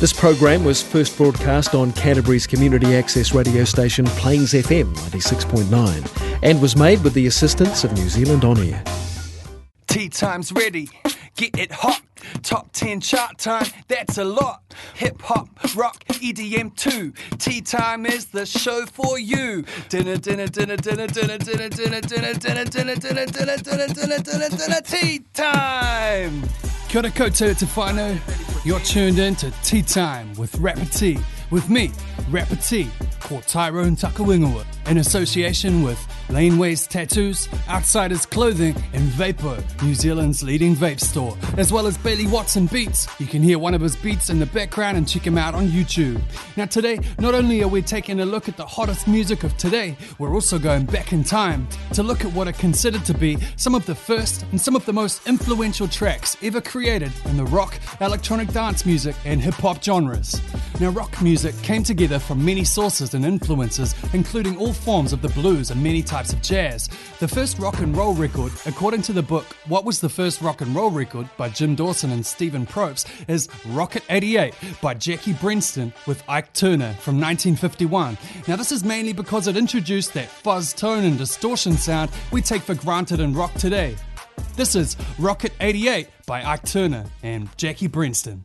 This program was first broadcast on Canterbury's community access radio station Plains FM 96.9 and was made with the assistance of New Zealand On Air. Tea time's ready, get it hot. Top 10 chart time, that's a lot. Hip hop, rock, EDM too. Tea time is the show for you. Dinner, dinner, dinner, dinner, dinner, dinner, dinner, dinner, dinner, dinner, dinner, dinner, dinner, dinner, dinner, dinner, tea time. Kia ora koutou te whānau. You're tuned in to Tea Time with Rapper T. With me, Rapper T, called Tyrone Takawingawa, in association with Laneways Tattoos, Outsiders Clothing, and Vapor, New Zealand's leading vape store, as well as Bailey Watson Beats. You can hear one of his beats in the background and check him out on YouTube. Now, today, not only are we taking a look at the hottest music of today, we're also going back in time to look at what are considered to be some of the first and some of the most influential tracks ever created in the rock, electronic dance music, and hip hop genres. Now, rock music came together from many sources and influences, including all forms of the blues and many types of jazz. The first rock and roll record, according to the book What Was the First Rock and Roll Record by Jim Dawson and Stephen Propes, is Rocket 88 by Jackie Brenston with Ike Turner from 1951. Now, this is mainly because it introduced that fuzz tone and distortion sound we take for granted in rock today. This is Rocket 88 by Ike Turner and Jackie Brenston.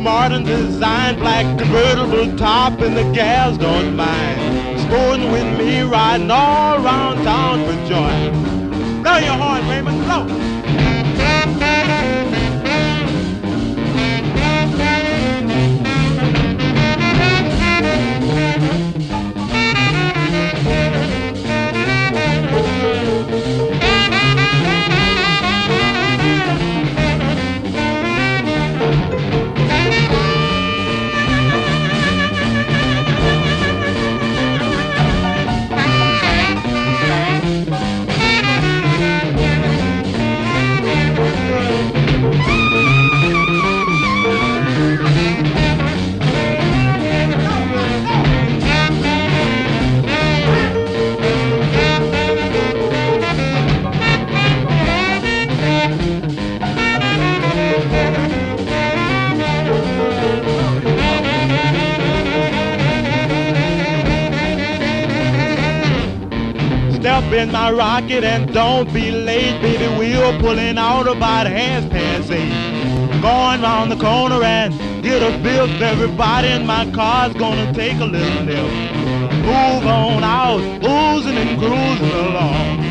Smart and designed Black convertible top and the gals don't mind Sporting with me riding all around town for joy. Blow your horn, Raymond, blow Step in my rocket and don't be late, baby. We're pulling out about half past eight. Going round the corner and get a fifth. Everybody in my car's gonna take a little nip. Move on out, oozing and cruising along.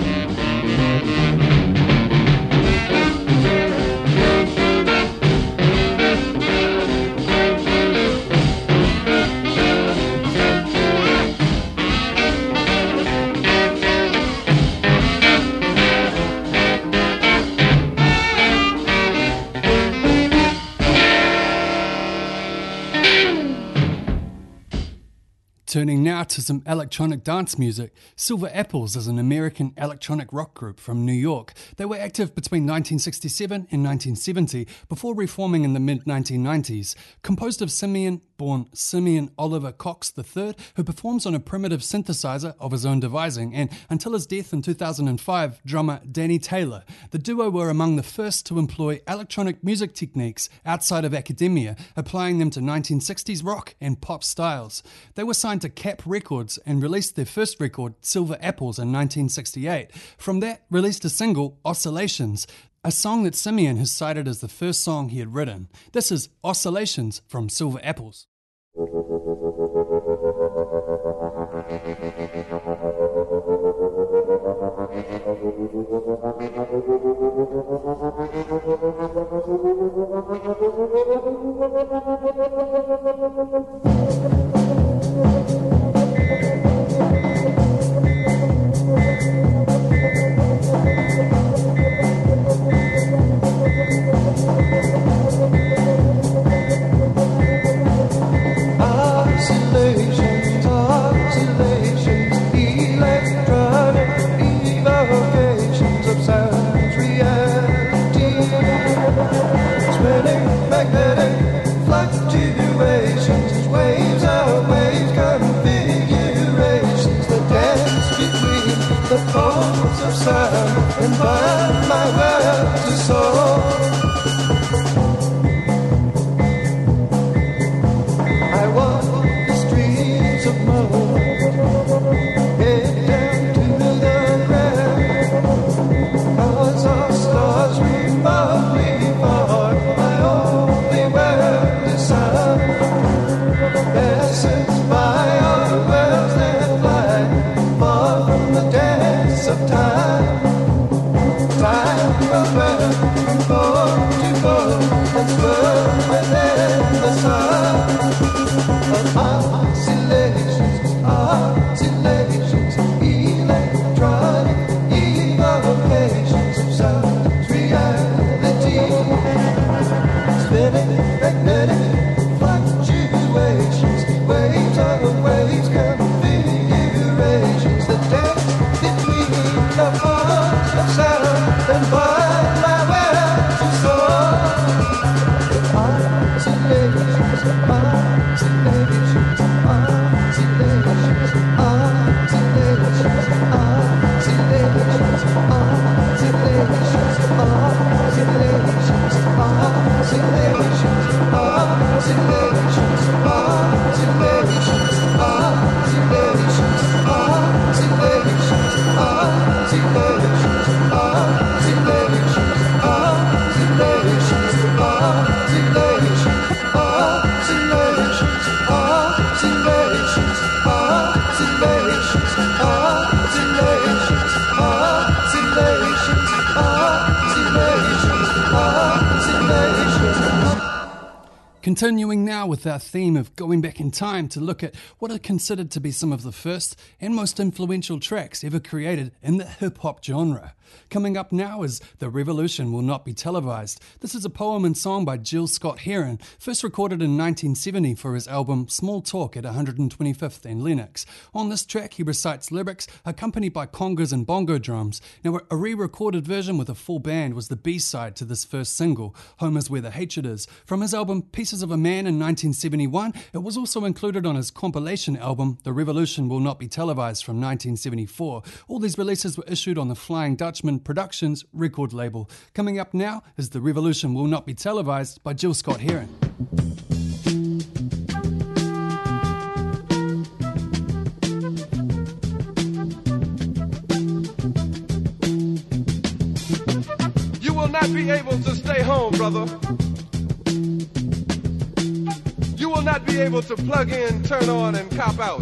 Now to some electronic dance music, Silver Apples is an American electronic rock group from New York. They were active between 1967 and 1970 before reforming in the mid 1990s. Composed of Simeon, born Simeon Oliver Cox III, who performs on a primitive synthesizer of his own devising, and until his death in 2005, drummer Danny Taylor. The duo were among the first to employ electronic music techniques outside of academia, applying them to 1960s rock and pop styles. They were signed to Kapp Records and released their first record, Silver Apples, in 1968. From that, released a single, Oscillations, a song that Simeon has cited as the first song he had written. This is Oscillations from Silver Apples. Continuing now with our theme of going back in time to look at what are considered to be some of the first and most influential tracks ever created in the hip hop genre. Coming up now is The Revolution Will Not Be Televised. This is a poem and song by Gil Scott Heron, first recorded in 1970 for his album Small Talk at 125th and Lenox. On this track, he recites lyrics accompanied by congas and bongo drums. Now, a re recorded version with a full band was the B side to this first single, Home is Where the Hatred Is. From his album Pieces of a Man in 1971, it was also included on his compilation album The Revolution Will Not Be Televised from 1974. All these releases were issued on the Flying Dutch Productions record label. Coming up now is The Revolution Will Not Be Televised by Gil Scott Heron. You will not be able to stay home, brother. You will not be able to plug in, turn on, and cop out.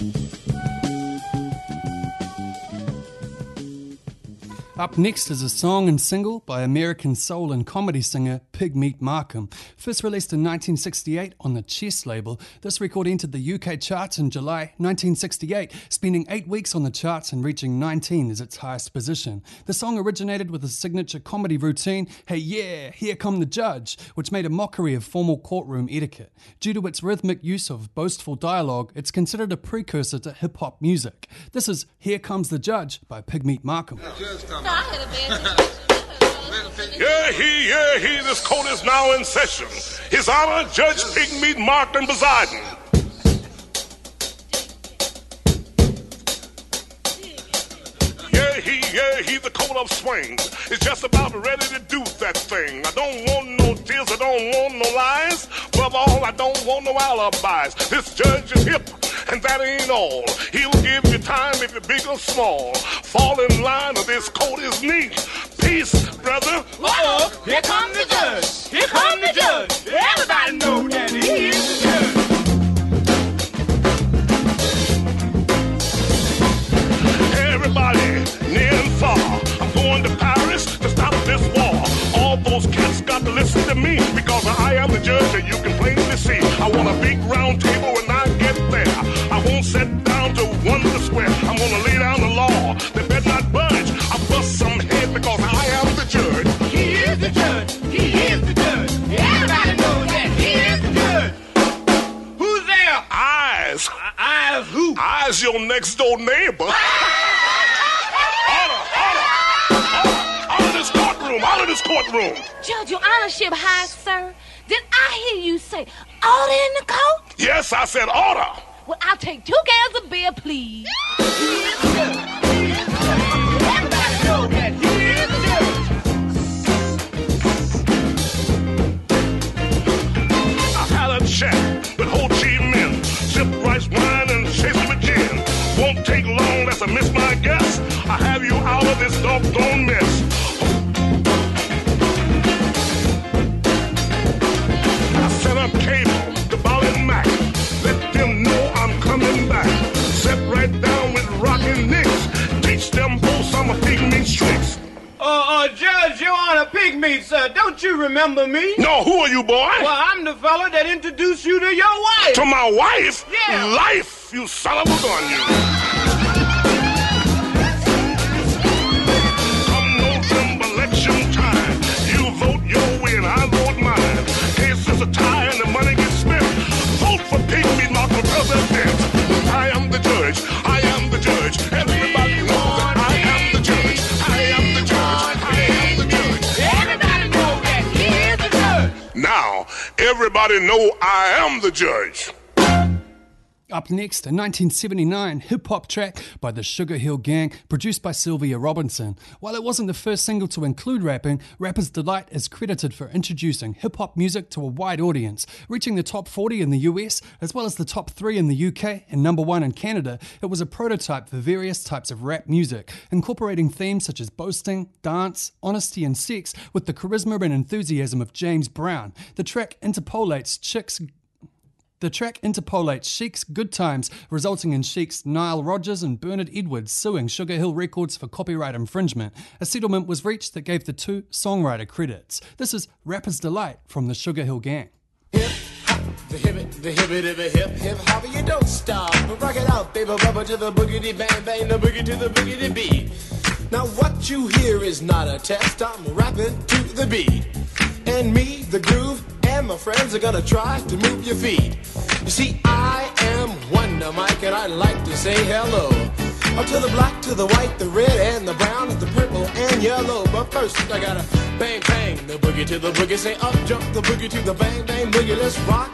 Up next is a song and single by American soul and comedy singer Pigmeat Markham. First released in 1968 on the Chess label, this record entered the UK charts in July 1968, spending eight weeks on the charts and reaching 19 as its highest position. The song originated with a signature comedy routine, Hey Yeah, Here Come the Judge, which made a mockery of formal courtroom etiquette. Due to its rhythmic use of boastful dialogue, it's considered a precursor to hip hop music. This is Here Comes the Judge by Pigmeat Markham. Yeah, he, yeah, he, this court is now in session. His Honor, Judge Pigmeat Markham presiding. Yeah, he, yeah, he, the coat of swings is just about ready to do that thing. I don't want no tears, I don't want no lies. Above all, I don't want no alibis. This judge is hip, and that ain't all. He'll give you time if you're big or small. Fall in line, or this coat is neat. Peace, brother. Uh-oh, here come the judge. Here come the judge. Everybody know that he is the judge. Everybody, near and far, I'm going to Paris to stop this war. All those cats got to listen to me because I am the judge and you can plainly see. I want a big round table I won't sit down to wonder square. I'm gonna lay down the law. They better not budge. I bust some head because I am the judge. He is the judge. He is the judge. Everybody knows that he is the judge. Who's there? Eyes, Eyes who? eyes, your next door neighbor. Order, order, order, out of this courtroom, out of this courtroom. Judge, your honorship, high sir. Did I hear you say order in the court? Yes, I said order. Well, I'll take two cans of beer, please. Chat with rice wine and with gin. Won't take long, miss my guess. I have you out of this doggone mess. Pigmeat, sir. Don't you remember me? No, who are you, boy? Well, I'm the fella that introduced you to your wife. To my wife? Yeah. Life, you son of a gun, you. Come November election time, you vote your way and I vote mine. Case is a tie and the money gets spent. Vote for Pigmeat Mark for president. I am the judge. I am the judge. Everybody know I am the judge. Up next, a 1979 hip hop track by the Sugar Hill Gang, produced by Sylvia Robinson. While it wasn't the first single to include rapping, Rapper's Delight is credited for introducing hip hop music to a wide audience. Reaching the top 40 in the US, as well as the top 3 in the UK and number 1 in Canada, it was a prototype for various types of rap music, incorporating themes such as boasting, dance, honesty, and sex with the charisma and enthusiasm of James Brown. The track interpolates Chick's the track interpolates Chic's Good Times, resulting in Chic's Nile Rodgers and Bernard Edwards suing Sugar Hill Records for copyright infringement. A settlement was reached that gave the two songwriter credits. This is Rapper's Delight from the Sugar Hill Gang. Hip the hip the hip the hip hip hop, you don't stop. Rock it out, baby, rubber to the boogity bang bang, the boogie to the boogity beat. Now what you hear is not a test. I'm rapping to the beat, and me, the groove, and my friends are gonna try to move your feet. You see, I am Wonder Mike, and I like to say hello. Up to the black, to the white, the red, and the brown, and the purple, and yellow. But first, I gotta bang, bang, the boogie to the boogie. Say up, jump the boogie to the bang, bang, boogie. Let's rock.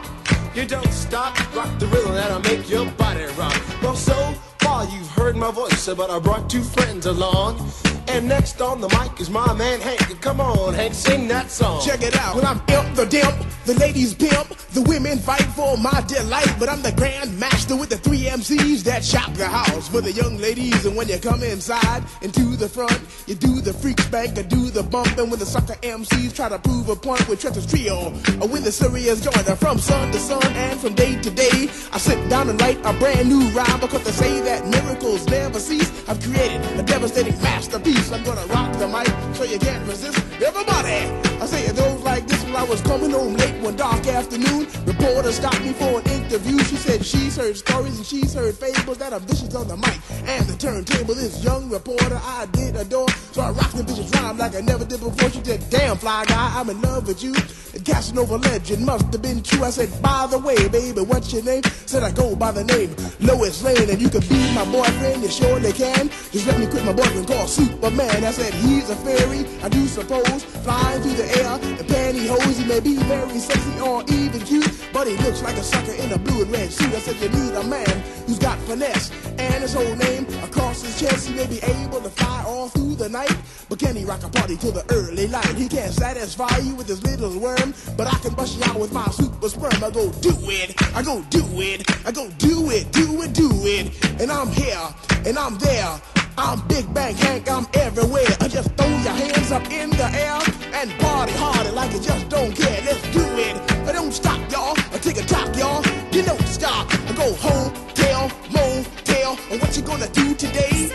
You don't stop, rock the rhythm that'll make your body rock. Well, so far you've heard my voice, but I brought two friends along. And next on the mic is my man Hank. Come on, Hank, sing that song. Check it out. When I'm imp the dimp, the ladies pimp, the women fight for my delight. But I'm the grand master with the three MCs that shop the house for the young ladies. And when you come inside and to the front, you do the freak spank and do the bump. And when the sucker MCs try to prove a point with Trent's trio, or when the serious joiner from sun to sun and from day to day, I sit down and write a brand new rhyme because they say that miracles never cease. I've created a devastating masterpiece. I'm gonna rock the mic so you can't resist. Everybody, I say it goes like this I was coming home late one dark afternoon. Reporter stopped me for an interview. She said she's heard stories and she's heard fables that are vicious on the mic and the turntable. This young reporter I did adore, so I rocked the vicious rhyme like I never did before. She said, "Damn fly guy, I'm in love with you." And Casanova legend must have been true. I said, "By the way, baby, what's your name?" Said I go by the name Lois Lane, and you can be my boyfriend. You surely can. Just let me quit my boyfriend called Superman. I said he's a fairy. I do suppose flying through the air in pantyhose. He may be very sexy or even cute, but he looks like a sucker in a blue and red suit. I said you need a man who's got finesse and his whole name across his chest. He may be able to fly all through the night, but can he rock a party till the early light? He can't satisfy you with his little worm, but I can bust you out with my super sperm. I go do it, I go do it, I go do it, do it, do it, and I'm here and I'm there. I'm Big Bank Hank, I'm everywhere. I just throw your hands up in the air and party harder like you just don't care. Let's do it. I don't stop, y'all. I take a top, y'all. You don't stop. I go home, tell, motel. And what you gonna do today?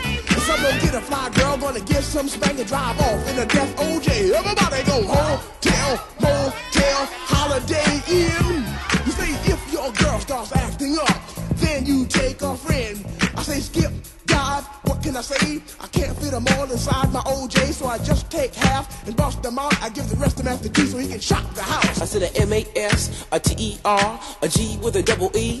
Some gonna get a fly girl, gonna get some spank and drive off in a death OJ. Everybody go home, tell, motel, holiday in. You say if your girl starts acting up, then you take a friend. Can I say? I can't fit them all inside my OJ, so I just take half and bust them out. I give the rest to Master Gee so he can shop the house. I said a M A S, a T E R, a G with a double E.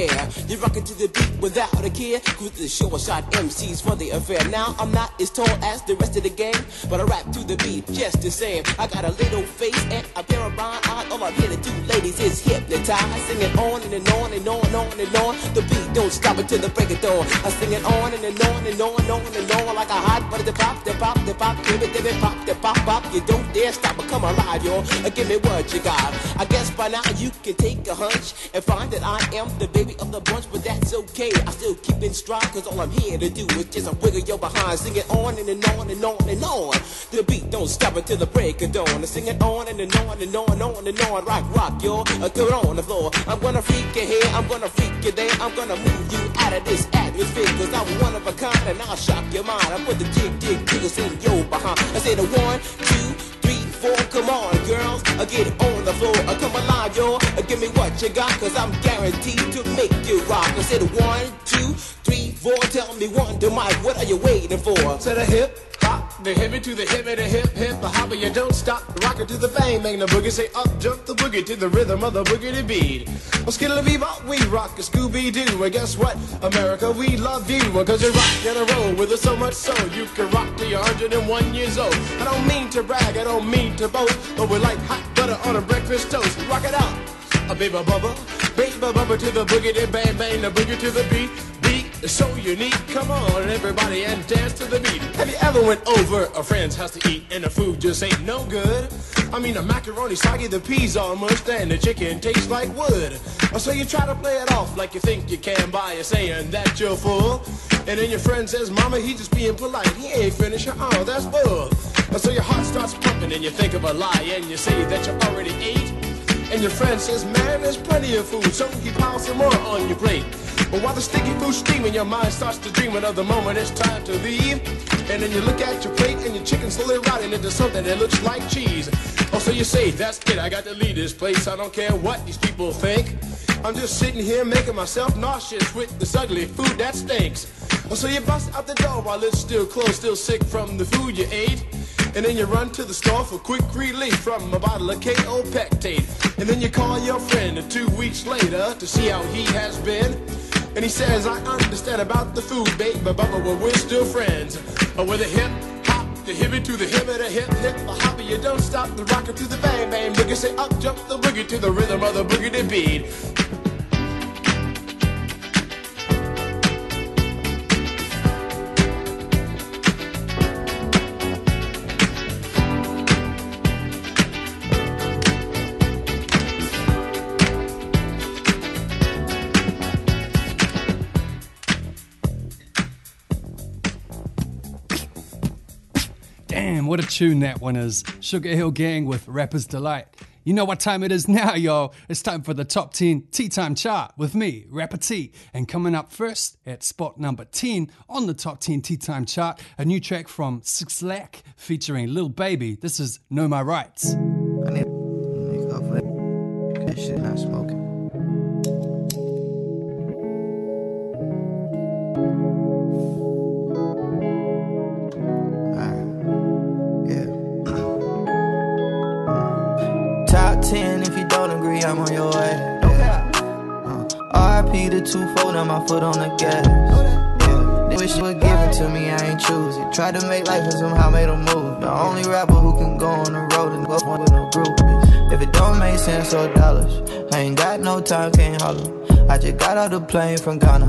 air. You're rocking to the beat without a care. Cruise the show, I shot MCs for the affair. Now I'm not as tall as the rest of the gang, but I rap to the beat just the same. I got a little face and a pair of rhyme eyes. All I'm here to do, ladies, is hypnotize. Sing it on and, and on and on and on and on. The beat don't stop until the break of dawn. I sing it on and, and on and on and on and on like a hot butter. The pop, the pop, the pop, give it, give it, pop, the pop, pop. You don't dare stop or come alive, yo. Uh, Give me what you got. I guess by now you can take a hunch and find that I am the baby of the bunch, but that's okay. I still keep in stride, cause all I'm here to do is just a wiggle your behind. Sing it on and, and on and on and on. The beat don't stop until the break of dawn. Sing it on and, and on and on and on and on. Rock, rock, yo. Uh, Get on the floor. I'm gonna freak you here, I'm gonna freak you there. I'm gonna move you out of this atmosphere, cause I'm one of a kind and I'll shock your mind. I put the jig, jig, jiggles in your behind. I say the one, two, three, four. Come on, girls, uh, get on the floor. Uh, come alive, y'all. Uh, give me what you got, cause I'm guaranteed to make you rock. I said one, two, three, four. Tell me one to Mike, what are you waiting for? To the hip, hop, the hippie to the hip, the hip, hip, the hopper, you don't stop. Rock it to the bang, bang the boogie, say up, jump the boogie to the rhythm of the boogie to beat. Well, skittle bebop, we rock a Scooby Doo, and guess what? America, we love you, cause you rock in a row with us so much so you can rock till you're 101 years old. I don't mean to brag, I don't mean to boast, but we're like hot butter on a breakfast toast. Rock it out, a baby bubba, baby bubba to the boogie, bang bang the boogie to the beat. So unique. Come on, everybody, and dance to the beat. Have you ever went over a friend's house to eat and the food just ain't no good? I mean, the macaroni soggy, the peas all mushed, and the chicken tastes like wood. So you try to play it off like you think you can by saying that you're full. And then your friend says, Mama, he just being polite. He ain't finished. Oh, that's bull. So your heart starts pumping and you think of a lie and you say that you already ate. And your friend says, man, there's plenty of food, so he piles some more on your plate. But while the sticky food's steaming, your mind starts to dream of the moment it's time to leave. And then you look at your plate and your chicken slowly rotting into something that looks like cheese. Oh, so you say, that's it, I got to leave this place. I don't care what these people think. I'm just sitting here making myself nauseous with this ugly food that stinks. Oh, so you bust out the door while it's still closed, still sick from the food you ate. And then you run to the store for quick relief from a bottle of Kaopectate. And then you call your friend two weeks later to see how he has been. And he says, I understand about the food, babe, but Bubba, well, we're still friends. But with a hip hop, the hippie to the hip, the hip hip, the hopper, you don't stop the rocker to the bang bang boogie. Say up, jump the boogie to the rhythm of the boogie to beat. What a tune that one is. Sugar Hill Gang with Rapper's Delight. You know what time it is now, y'all. It's time for the top 10 Tea Time chart with me, Rapper T. And coming up first at spot number 10 on the top 10 Tea Time chart, a new track from 6LACK featuring Lil Baby. This is Know My Rights. I need smoking. Top 10 if you don't agree, I'm on your way. Yeah. Uh, RIP the two-fold on my foot on the gas. Yeah. They wish you were given to me, I ain't choose it. Tried to make life and somehow made a move. The only rapper who can go on the road and go one with no groupies. If it don't make sense or dollars, I ain't got no time, can't holler. I just got out the plane from Ghana.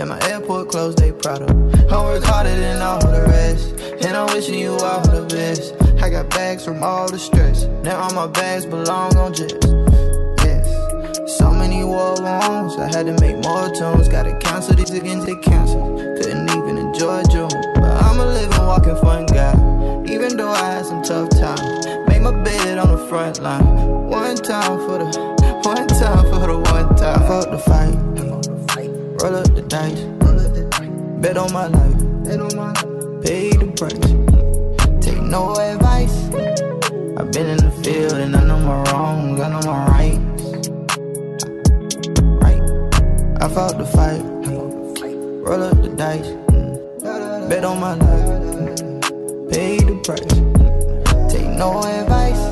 And my airport closed, they proud of. I work harder than all the rest. And I'm wishing you all the best. I got bags from all the stress. Now all my bags belong on Jess. Yes. So many war wounds. I had to make more tunes. Gotta cancel these again, they cancel. Couldn't even enjoy June. But I'm a living, walking fun guy. Even though I had some tough times. Make my bed on the front line. One time for the, one time for the one time. Fuck the fight. Roll up the dice. Bet on my life. Pay the price. Take no advice. I've been in the field and I know my wrongs. I know my rights. Right. I fought the fight. Roll up the dice. Bet on my life. Pay the price. Take no advice.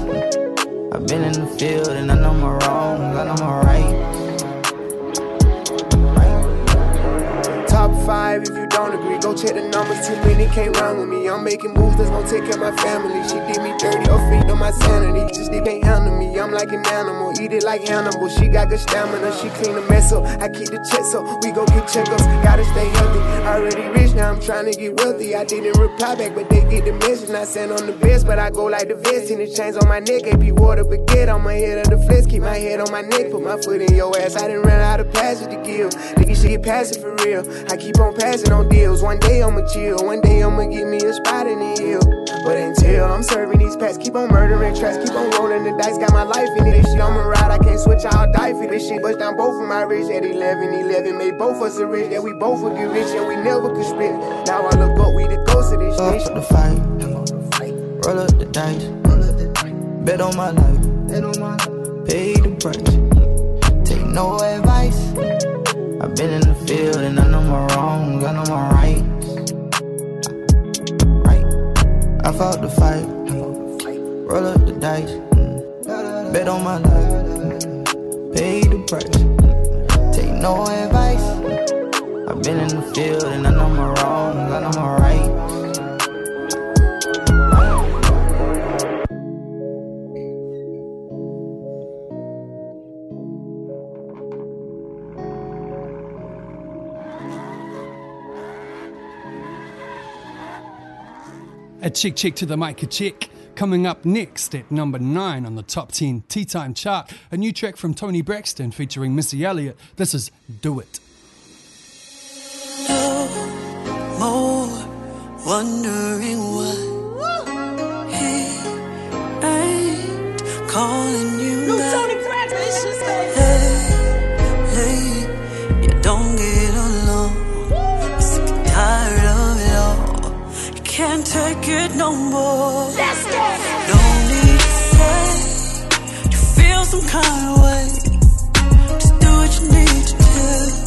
I've been in the field and I know my wrongs. I know my rights. Top five, if you don't agree, go check the numbers. Too many can't run with me. I'm making moves that's gonna take care of my family. She did me dirty, feet on my sanity. Just they can't handle me. I'm like an animal, eat it like Hannibal. She got good stamina, she clean the mess up. I keep the checks up, we go get checkups. Gotta stay healthy. Already rich, now I'm trying to get wealthy. I didn't reply back, but they get the message. Not saying I'm the best, but I go like the vest. And the chains on my neck, AP water. On my head of the flex, keep my head on my neck. Put my foot in your ass. I didn't run out of passes to give. Nigga, she get passive for real. I keep on passing on deals. One day I'ma chill, one day I'ma get me a spot in the hill. But until I'm serving these packs, keep on murdering tracks, keep on rolling the dice. Got my life in it. This shit, I'ma ride. I can't switch, I'll die for this shit. Bust down both of my rich at 11, 11. Made both of us a rich, that we both would get rich and we never could split. Now I look up, we the ghost of this shit. Up the fight. Roll up the dice. Bet on my life. Pay the price. Take no advice. I've been in the field and I know my wrongs, I know my rights. Right. I fought the fight. Roll up the dice. Bet on my life. Pay the price. Take no advice. I've been in the field and I know my wrongs, I know my rights. A chick chick to the mic, a chick. Coming up next at number 9 on the top 10 Tea Time chart, a new track from Toni Braxton featuring Missy Elliott. This is Do It. more wondering why he ain't calling you New. Toni Braxton, it's can't take it no more. Let's go. No need to say you feel some kind of way. Just do what you need to do.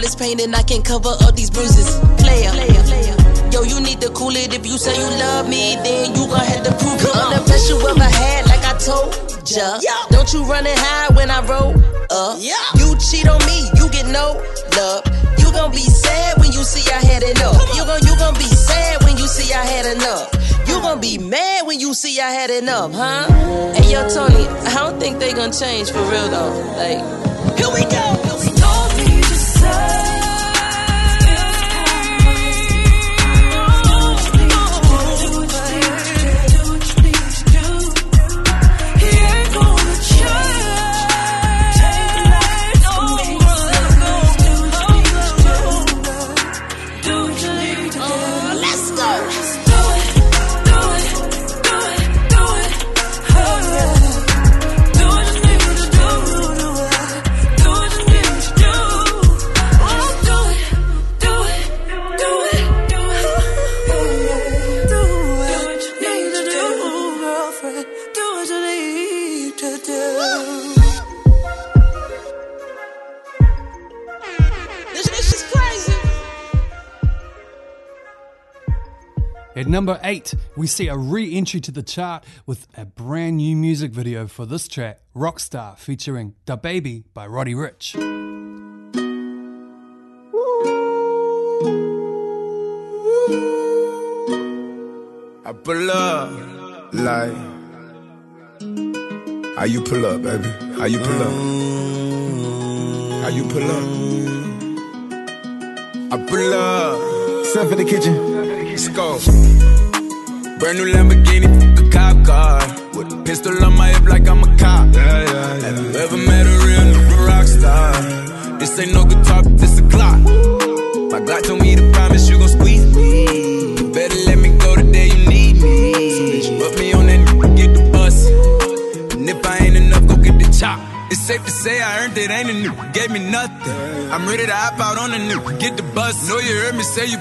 All this pain and I can cover up these bruises. Player, player, player. Yo, you need to cool it. If you say you love me, then you gon' have to prove it. I'm the best you ever had, like I told ya. Don't you run and hide when I roll up. You cheat on me, you get no love. You gon' be sad when you see I had enough. You gon' you gon' be sad when you see I had enough. You gon' be mad when you see I had enough, huh? Hey yo, Toni, I don't think they gon' change for real though. Like, here we go. Number 8, we see a re entry to the chart with a brand new music video for this track, Rockstar, featuring DaBaby by Roddy Ricch. I pull up like how you pull up, baby? How you pull up? How you pull up? I pull up. Step in the kitchen. Mexico. Brand new Lamborghini, a cop car. With a pistol on my hip like I'm a cop. Yeah, yeah, yeah. Have you ever met a real nigga rock star? This ain't no guitar, this a clock. My Glock told me to promise you gon' squeeze me. Better let me go the day you need me. So put me on that nigga, get the bus. And if I ain't enough, go get the chop. It's safe to say I earned it, ain't a new, gave me nothing. I'm ready to hop out on a new, get the bus. Know you heard me say you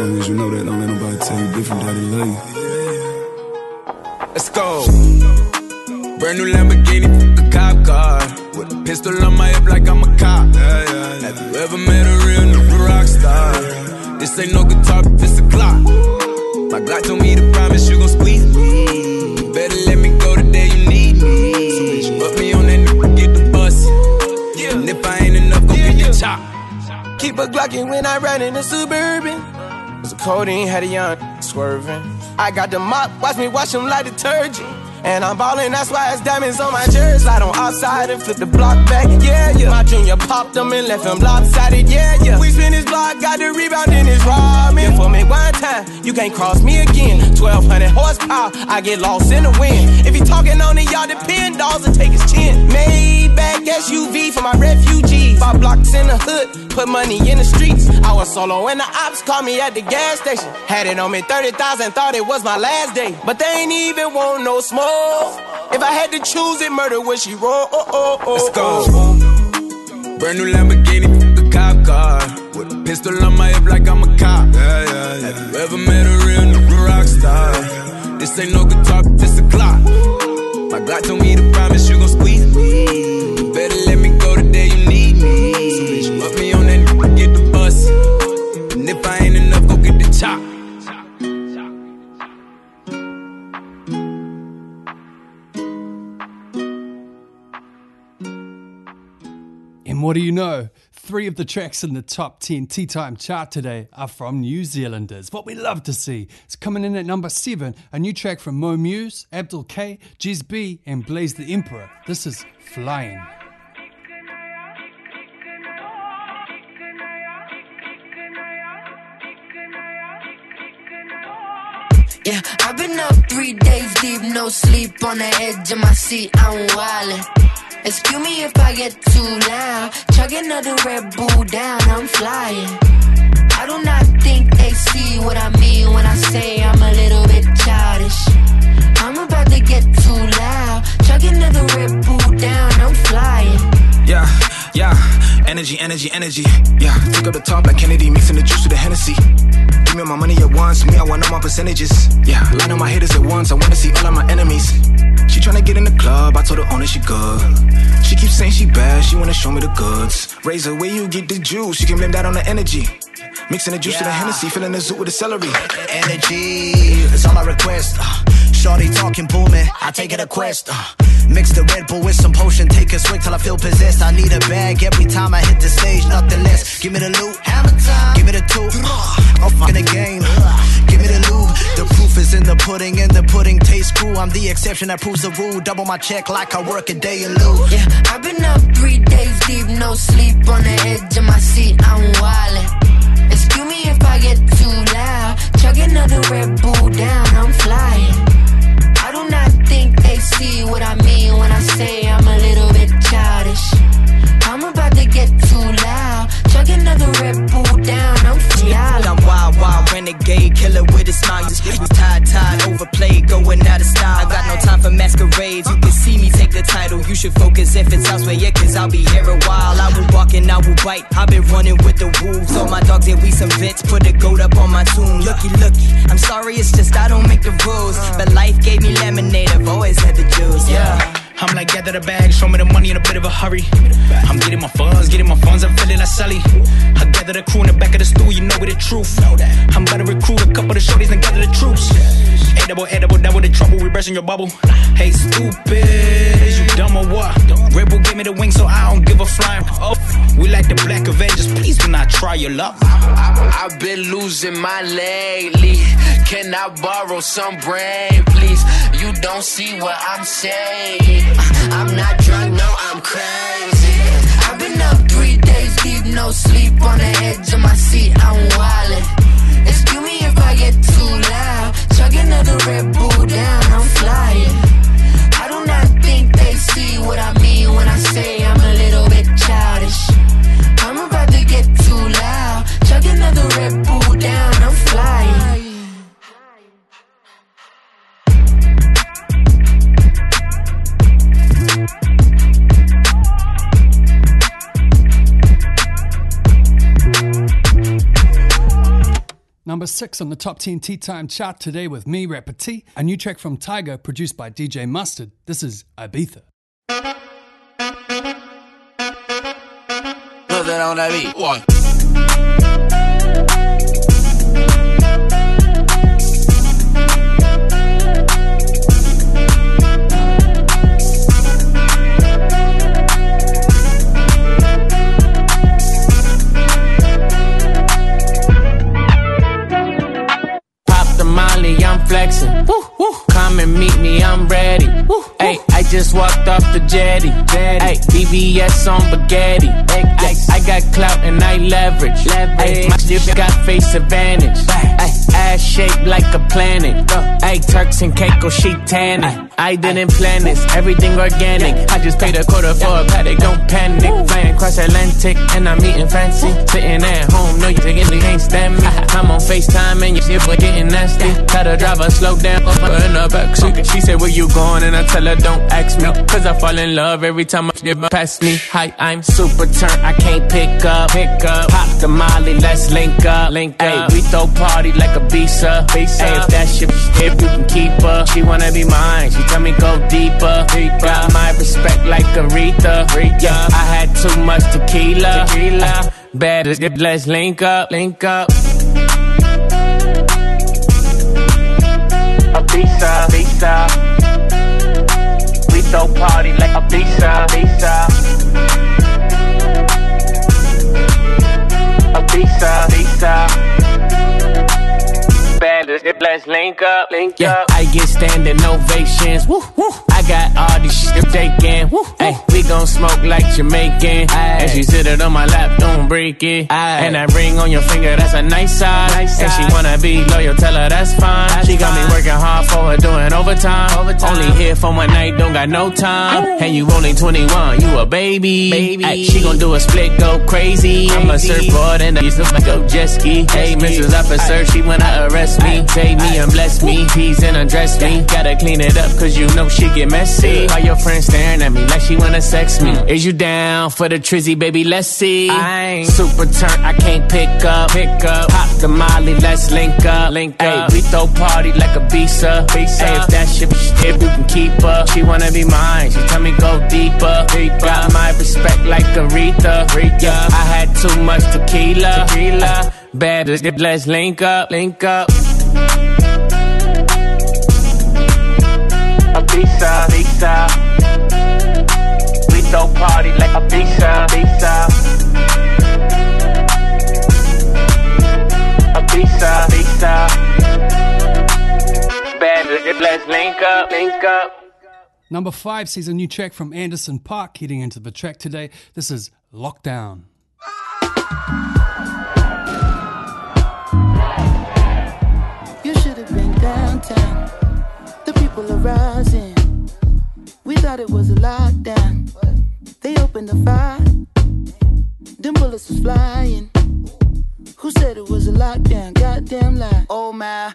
As long as you know that, don't let nobody tell you different that they love you. Let's go. Brand new Lamborghini, a cop car. With a pistol on my hip like I'm a cop. Have you ever met a real new rock star? This ain't no guitar, this a Glock. My Glock told me to promise you gon' squeeze me. You better let me go the day you need me. So bitch, put me on that new, get the bus. And if I ain't enough, go get the chop. Keep a Glockin' when I ride in the Suburban. Codeine had a young swerving. I got the mop, watch me wash him like detergent. And I'm ballin', that's why it's diamonds on my jersey. On outside and flip the block back, yeah, yeah. My junior popped him and left him lopsided, yeah, yeah. We spin his block, got the rebound in his ramen. For me one time, you can't cross me again. 1200 horsepower, I get lost in the wind. If he talking on it, y'all depend, dolls and take his chin. Maybach SUV for my refugees. Five blocks in the hood, put money in the streets. I was solo and the ops called me at the gas station. Had it on me 30,000, thought it was my last day. But they ain't even want no smoke. If I had to choose it, murder would she roll? Oh, oh, oh, Let's go. Brand new Lamborghini, pistol on my hip like I'm a cop. Yeah, yeah, yeah. Have you ever met a real new rock star? This ain't no guitar, this a Glock. My Glock told me to promise you gon' squeeze me. You better let me go the day you need me. So bitch, put me on that new, get the bus. And if I ain't enough, go get the chop. And what do you know? Three of the tracks in the top 10 T Time chart today are from New Zealanders. What we love to see. It's coming in at number seven, a new track from Mo Muse, Abdul Kay, Jiz B, and Blaze the Emperor. This is Flying. Yeah, I've been up three days deep, no sleep on the edge of my seat. I'm wildin'. Excuse me if I get too loud. Chug another Red Bull down, I'm flying. I do not think they see what I mean when I say I'm a little bit childish. I'm about to get too loud. Chug another Red Bull down, I'm flying. Yeah, yeah, energy, energy, energy. Yeah, take up the top like Kennedy, mixing the juice with the Hennessy. Give me my money at once, me, I want all my percentages. Yeah, line on my haters at once, I wanna see all of my enemies. She tryna get in the club, I told her owner she good. She keeps saying she bad, she wanna show me the goods. Razor, where you get the juice? You can blame that on the energy. Mixing the juice to the Hennessy, filling the zoo with the celery. Energy is all I request. Uh, Shorty talking booming, I take it a quest. Mix the Red Bull with some potion, take a swig till I feel possessed. I need a bag every time I hit the stage, nothing less. Give me the loot, hammer time. Give me the two, I'm fucking the game. Give me the loot. The proof is in the pudding, and the pudding tastes cool. I'm the exception that proves the rule. Double my check like I work a day in lieu. Yeah, I've been up three days deep, no sleep on the edge of my seat. I'm wildin'. Excuse me if I get too loud. Chug another Red Bull down, I'm flying. I do not think they see what I mean when I say I'm a little bit childish. I'm about to get too loud. Chug another Red Bull down, I'm flying. I'm wild, wild, renegade, killer with a smile. Just you tied, tied, overplayed, going out of style. I got no time for masquerades. You can see me take the title. You should focus if it's elsewhere, yeah, cause I'll be here a while. I will walk and I will bite. I've been running with the wolves. All my dogs, yeah, we some vets. Put a goat up on my tomb. Looky, looky. I'm sorry, it's just I don't make the rules. But life gave me lemonade. I've always had the juice, yeah. I'm like, gather the bag, show me the money in a bit of a hurry. I'm getting my funds, getting my funds, I'm feeling like Sully. I gather the crew in the back of the stool, you know it the truth. I'm about to recruit a couple of shorties and gather the troops. Edible, edible, double the trouble, we bursting your bubble. Hey, stupid, you dumb or what? Red Bull gave me the wing, so I don't give a flying. Oh, we like the Black Avengers, please do not try your luck. I've been losing my lately. Can I borrow some brain, please? You don't see what I'm saying. I'm not drunk, no, I'm crazy. I've been up three days deep, no sleep on the edge of my seat. I'm wildin'. Excuse me if I get too loud. Chug another Red Bull down, I'm flying. I do not think they see what I mean when I say I'm a little Number six on the top 10 T Time chart today with me, Rapper T, a new track from Tyga produced by DJ Mustard. This is Ibiza. Put that on that beat. One. I'm flexing. Come and meet me, I'm ready. Hey, I just walked off the jetty. Hey, BBS on spaghetti. Ay, I got clout and I leverage. Ay, my got face advantage. Ay, ass shaped like a planet. Ay, Turks and Caicos, she tanning. I didn't plan this, everything organic. I just paid a quarter for a paddock, don't panic. Flying across Atlantic and I'm eating fancy. Sitting at home, no, you can't stand me. I'm on FaceTime and your shit was getting nasty. Tell the driver slow down, her in the backseat. She said, Where you going? And I tell her, Don't ask me. Cause I fall in love every time I get past me. Hi, I'm super turned, I can't pick up. Pick up, pop the molly, let's link up. Link up. we throw party like a visa. visa. Ay, if that shit hip, you can keep her. She wanna be mine, she tell me go deeper. deeper. Got my respect like Aretha. Aretha. Yeah, I had too much tequila. tequila. Uh, better, let's link up, link up. a visa, visa. We throw party like Ibiza, visa. A Better, let's link up, link yeah, up. I get standing ovations. Woo, woo. I got all this shit taking. Woo, hey, we gon' smoke like Jamaican. And she sit it on my lap, don't break it. And that ring on your finger, that's a nice size. Nice and she wanna be loyal, tell her that's fine. That's she got fine. me working hard for her, doing overtime. overtime. Only here for one night, don't got no time. Ooh. And you only 21, you a baby. baby. Ay, she gon' do a split, go crazy. crazy. I'm a surfboard and I used to go jet ski. Hey, Mrs. Officer, she wanna arrest me. Take me and bless me. Peas and undress me. Gotta clean it up, cause you know she get messy. All your friends staring at me like she wanna sex me? Is you down for the trizzy, baby? Let's see. I ain't super turnt, I can't pick up. Pick up. Pop the molly, let's link up. Link up. Ay, we throw party like Ibiza. visa. Ay, if that shit shit, we can keep her. She wanna be mine, she tell me go deeper. deeper. Got my respect like Aretha. Aretha. Yeah, I had too much tequila. Tequila. Better, let's link up, link up. A. We throw like a. A let's link up, link up. Number five sees a new track from Anderson .Paak heading into the track today. This is Lockdown. The people are rising. We thought it was a lockdown. They opened the fire. Them bullets was flying. Who said it was a lockdown? Goddamn lie. Oh my,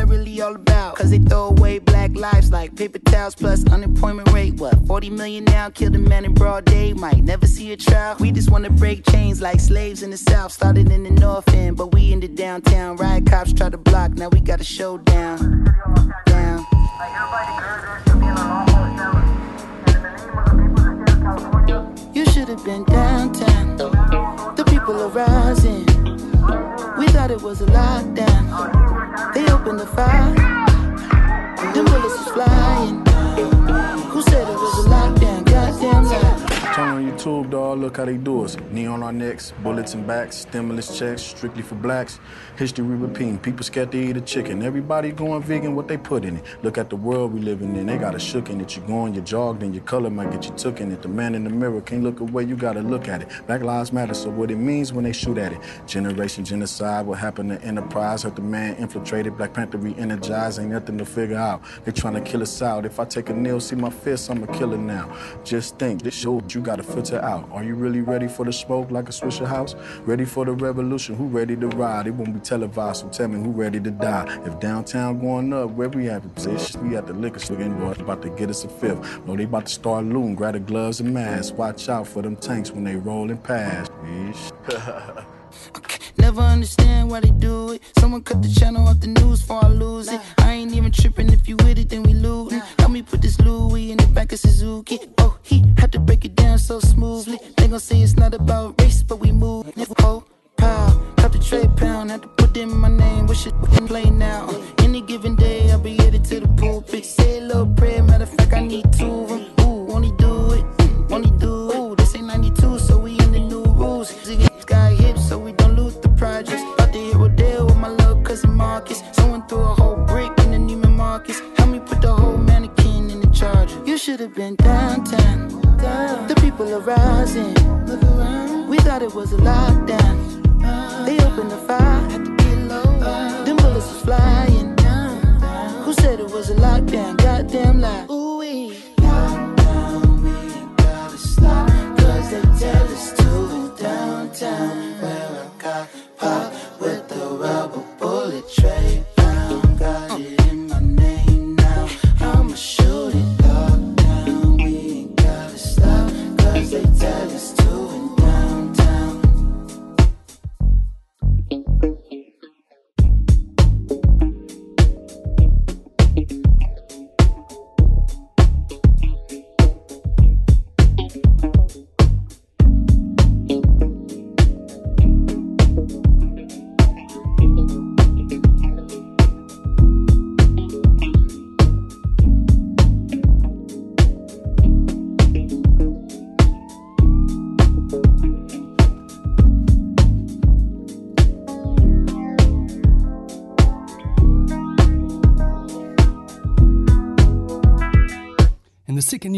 really all about. Cause they throw away black lives like paper towels plus unemployment rate. What, 40 million now? Killed a man in broad day, might never see a trial. We just wanna break chains like slaves in the south. Started in the north end, but we in the downtown. Riot cops try to block, now we got a showdown. Down. You should have been downtown. The people are rising. We thought it was a lockdown. They opened the fire. Them bullets was flying. Who said it was a lockdown? Goddamn lie. On YouTube, dog. Look how they do us. Knee on our necks, bullets and backs, stimulus checks, strictly for blacks. History repeating. People scared to eat a chicken. Everybody going vegan, what they put in it. Look at the world we living in. They got a shook in it. You going, you jogged, and your color might get you took in it. The man in the mirror can't look away. You gotta look at it. Black lives matter. So what it means when they shoot at it. Generation genocide. What happened to Enterprise? Hurt the man infiltrated. Black Panther re-energized. Ain't nothing to figure out. They trying to kill us out. If I take a nail, see my fist, I'm a killer now. Just think, this show you gotta out. Are you really ready for the smoke like a Swisher House? Ready for the revolution? Who ready to ride? It won't be televised, so tell me who ready to die. If downtown going up, where we at position? We at the liquor store, and boy, about to get us a fifth. No, they about to start looting. Grab the gloves and masks. Watch out for them tanks when they rolling past. Never understand why they do it. Someone cut the channel off the news before I lose it. I ain't even tripping if you with it, then we lootin'. Help me put this Louis in the back of Suzuki. Oh, he had to break it down so smoothly. They gon' say it's not about race, but we move. Oh, pow, cut the trade pound, had to put in my name. Wish it can play now. Any given day, I'll be headed to the pulpit. Say a little prayer, matter of fact, I need two of them. Ooh, he do it? He do it? Ooh, this ain't 92, so we in the new rules. Marcus. Someone threw a whole brick in the Neiman Marcus. Help me put the whole mannequin in the charger. You should have been downtown. The people are rising. We thought it was a lockdown.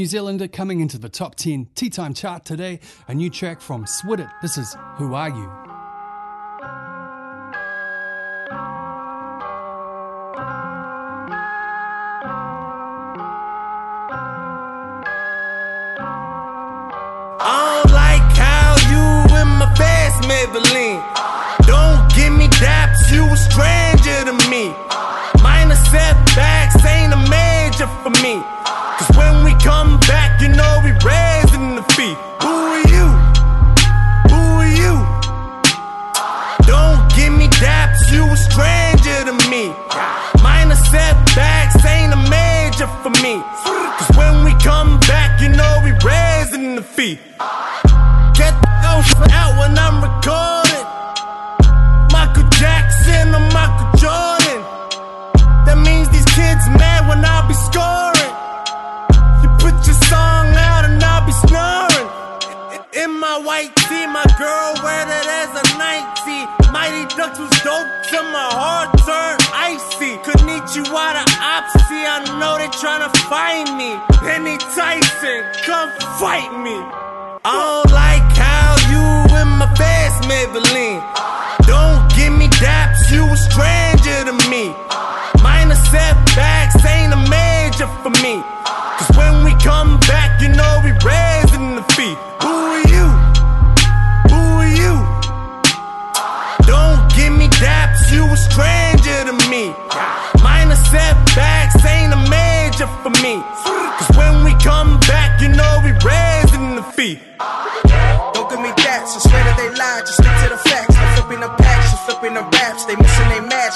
New Zealander coming into the top 10 T Time chart today, a new track from Swit It. This is Who Are You? Maybelline. Don't give me daps, you a stranger to me. Minor setbacks ain't a major for me. When we come back, you know we raising the feet. Who are you? Who are you? Don't give me daps, you a stranger to me. Minor setbacks ain't a major for me. Cause when we come back, you know we raising the feet. Dope till my heart turned icy. Konnichiwa to Opsy, I know they tryna find me. Penny Tyson, come fight me. I don't like how you in my fast Maybelline. Don't give me daps, you a stranger to me. Minor setbacks ain't a major for me. Cause when we come back, you know we raising the feet. Feet. Don't give me that, I swear that they lied, just stick to the facts. I'm flipping the packs, she's flipping the raps, they missing they match.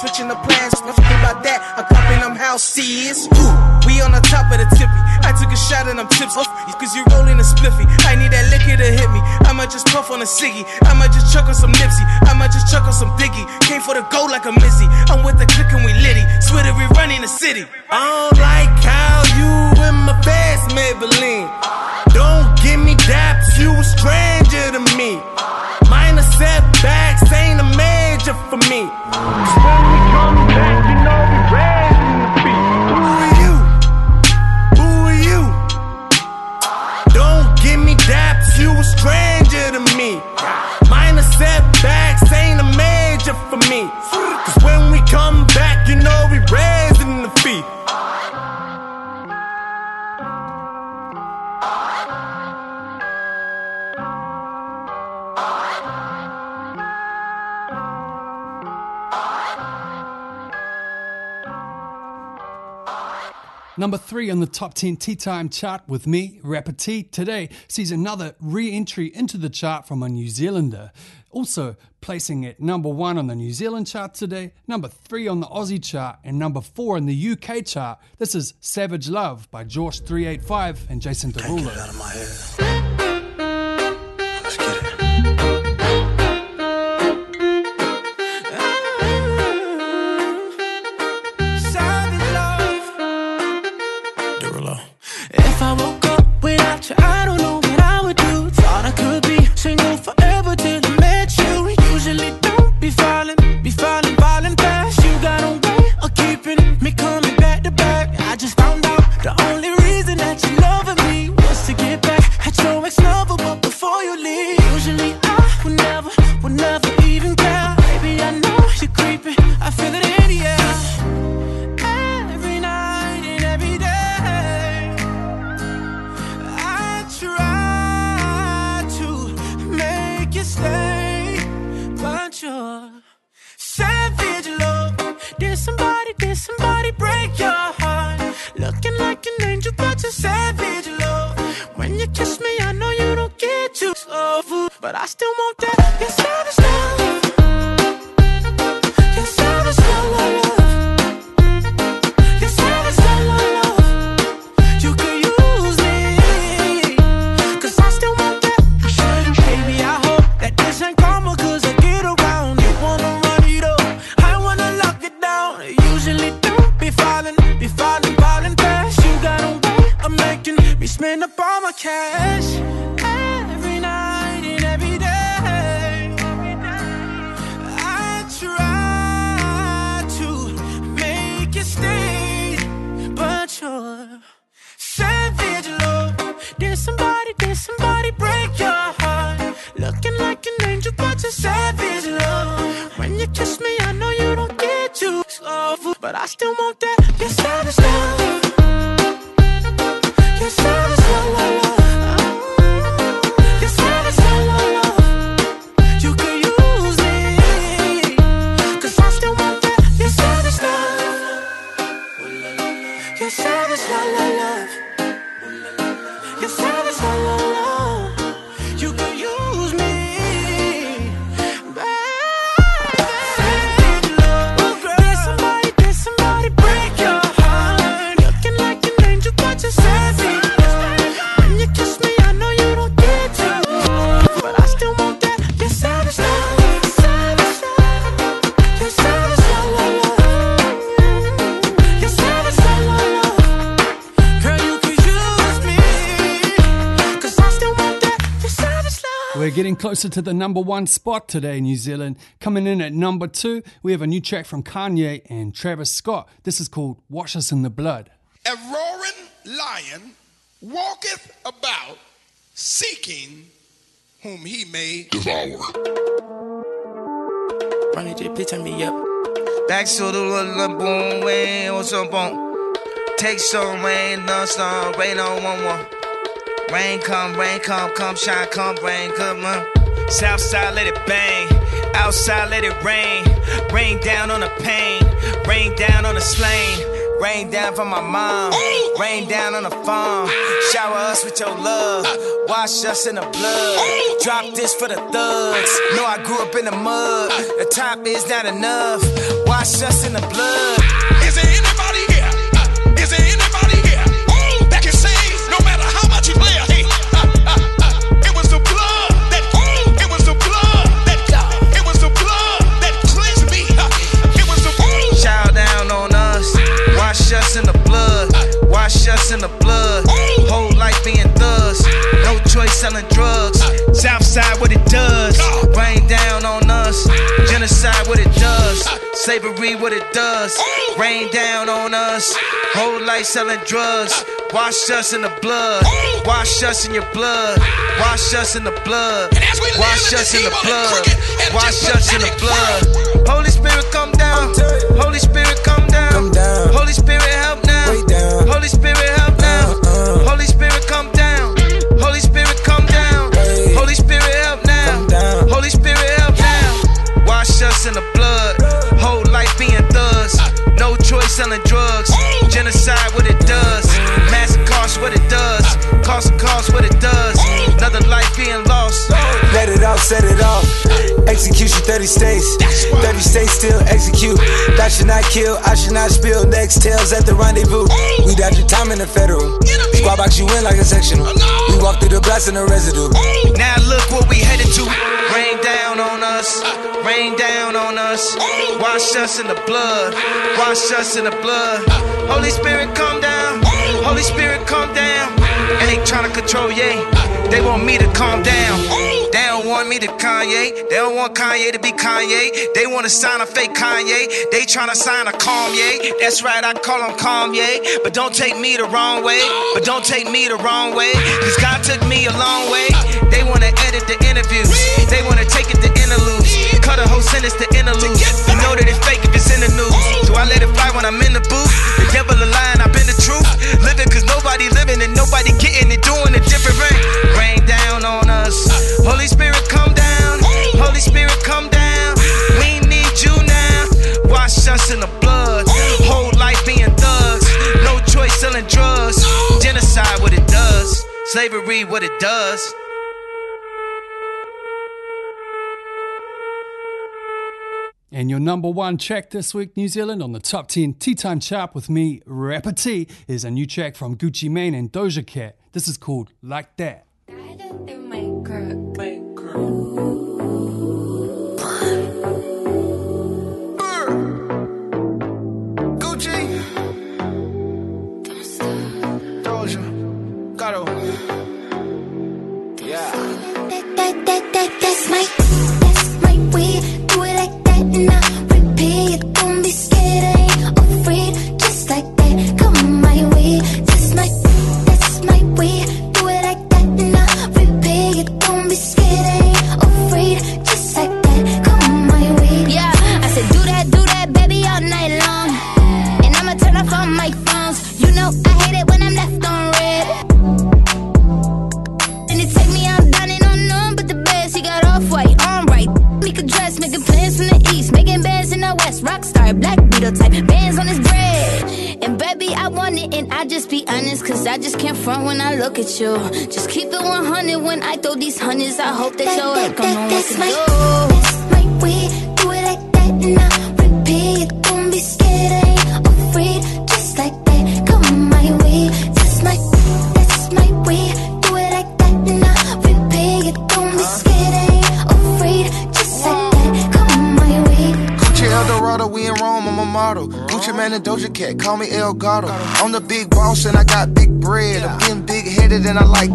Switching the plans, nothing about that, I'm copying them house seeds. Ooh, we on the top of the tippy, I took a shot and I'm tips off, cause you rolling a spliffy, I need that liquor to hit me, I might just puff on a Siggy. I might just chuck on some Nipsey. I might just chuck on some Biggie. Came for the gold like a Missy. I'm with the click and we litty. Sweater, we running the city. I don't like how you in my fast Maybelline. Don't give me daps, you a stranger for me. Number three on the top 10 T Time chart with me, Rapper T, today sees another re entry into the chart from a New Zealander. Also placing at number one on the New Zealand chart today, number three on the Aussie chart, and number four in the UK chart. This is Savage Love by Jawsh 385 and Jason Derulo. Still want closer to the number one spot today, in New Zealand. Coming in at number two, we have a new track from Kanye and Travis Scott. This is called Wash Us in the Blood. A roaring lion walketh about seeking whom he may devour. Ronny J, please turn me up. Back to the little boom, way, what's up, boom? Take some rain, no storm, rain on one one. Rain come, rain come, come shine, come rain, come on. Southside let it bang, outside let it rain. Rain down on the pain, rain down on the slain. Rain down from my mom, rain down on the farm. Shower us with your love, wash us in the blood. Drop this for the thugs. Know I grew up in the mud. The top is not enough. Wash us in the blood. Us in the blood. Wash us in the blood, whole life being thugs. No choice selling drugs. Southside, what it does. Rain down on us. Genocide, what it does. Slavery, what it does. Rain down on us. Whole life selling drugs. Wash us in the blood. Wash us in your blood. Wash us in the blood. Wash us in the blood. Wash us in the blood. Holy Spirit, come down. Holy Spirit, come down. Holy Spirit, help now. Holy Spirit, help now. Holy Spirit, come down. Holy Spirit, come down. Holy Spirit, help now. Holy Spirit, help now. Wash us in the blood. Whole life being thugs. No choice selling drugs. Genocide, what it does. Massive cost, what it does. Cost cost, what it does. Set it off. Execution 30 states. 30 states still execute. That should not kill, I should not spill. Next tails at the rendezvous. We dodge your time in the federal. Squad box you in like a sectional. We walk through the blast in the residue. Now look what we headed to. Rain down on us. Rain down on us. Wash us in the blood. Wash us in the blood. Holy Spirit, come down. Holy Spirit, come down. And they trying to control, yeah. They want me to calm down. They don't want me to Kanye. They don't want Kanye to be Kanye. They want to sign a fake Kanye. They trying to sign a Kanye. That's right, I call him Kanye. But don't take me the wrong way. But don't take me the wrong way. Cause God took me a long way. They want to edit the interviews. They want to take it to interludes. Cut a whole sentence to interlude. You know that it's fake if it's in the news. So I let it fly when I'm in the booth. The devil a and I've been the truth. Living cause nobody living and nobody getting it. Doing Holy Spirit, come down. Holy Spirit, come down. We need you now. Wash us in the blood. Whole life being thugs. No choice selling drugs. Genocide, what it does. Slavery, what it does. And your number one track this week, New Zealand, on the top 10 T Time chart with me, Rapper T, is a new track from Gucci Mane and Doja Cat. This is called Like That. I just can't front when I look at you. Just keep it 100 when I throw these hundreds. I hope that your work don't know what That's my, that's my way. Do it like that and model. Gucci Mane and Doja Cat, call me El Gato. I'm the big boss and I got big bread. I'm getting big headed and I like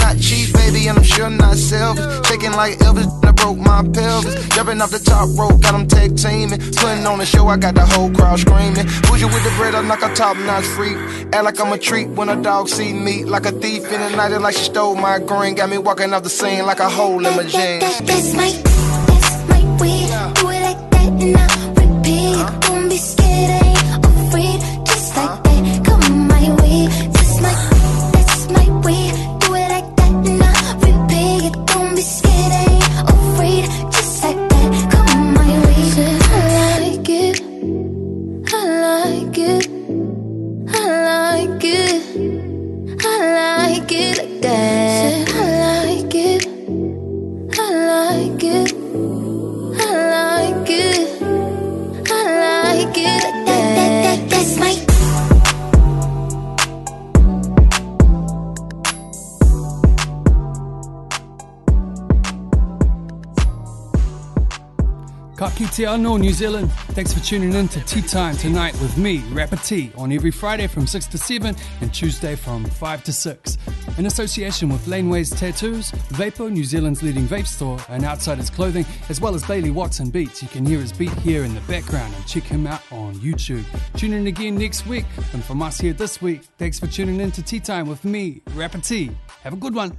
not cheap, baby, and I'm sure not selfish. Shaking like Elvis, I broke my pelvis. Jumping off the top rope, got them tag teaming. Putting on the show, I got the whole crowd screaming. Bougie with the bread, I'm like a top notch freak. Act like I'm a treat when a dog see me. Like a thief in the night, and like she stole my green. Got me walking off the scene like a hole in my jeans. That's my, Zealand. Thanks for tuning in to T Time tonight with me, Rapper T, on every Friday from 6 to 7 and Tuesday from 5 to 6. In association with Laneways Tattoos, Vapor, New Zealand's leading vape store, and Outsiders Clothing, as well as Bailey Watson Beats. You can hear his beat here in the background and check him out on YouTube. Tune in again next week. And from us here this week, thanks for tuning in to T Time with me, Rapper T. Have a good one.